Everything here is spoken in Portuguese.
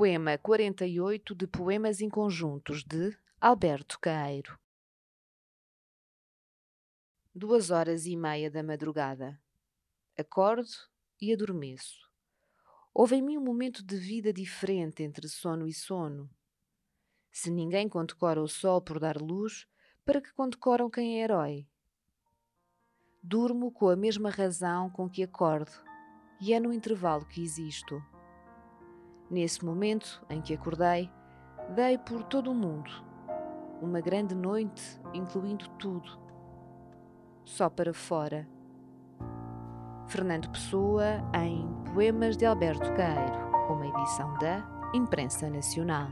Poema 48 de Poemas Inconjuntos de Alberto Caeiro. Duas horas e meia da madrugada. Acordo e adormeço. Houve em mim um momento de vida diferente entre sono e sono. Se ninguém condecora o sol por dar luz, para que condecoram quem é herói? Durmo com a mesma razão com que acordo, e é no intervalo que existo. Nesse momento em que acordei, dei por todo o mundo uma grande noite, incluindo tudo, só para fora. Fernando Pessoa em Poemas de Alberto Caeiro, uma edição da Imprensa Nacional.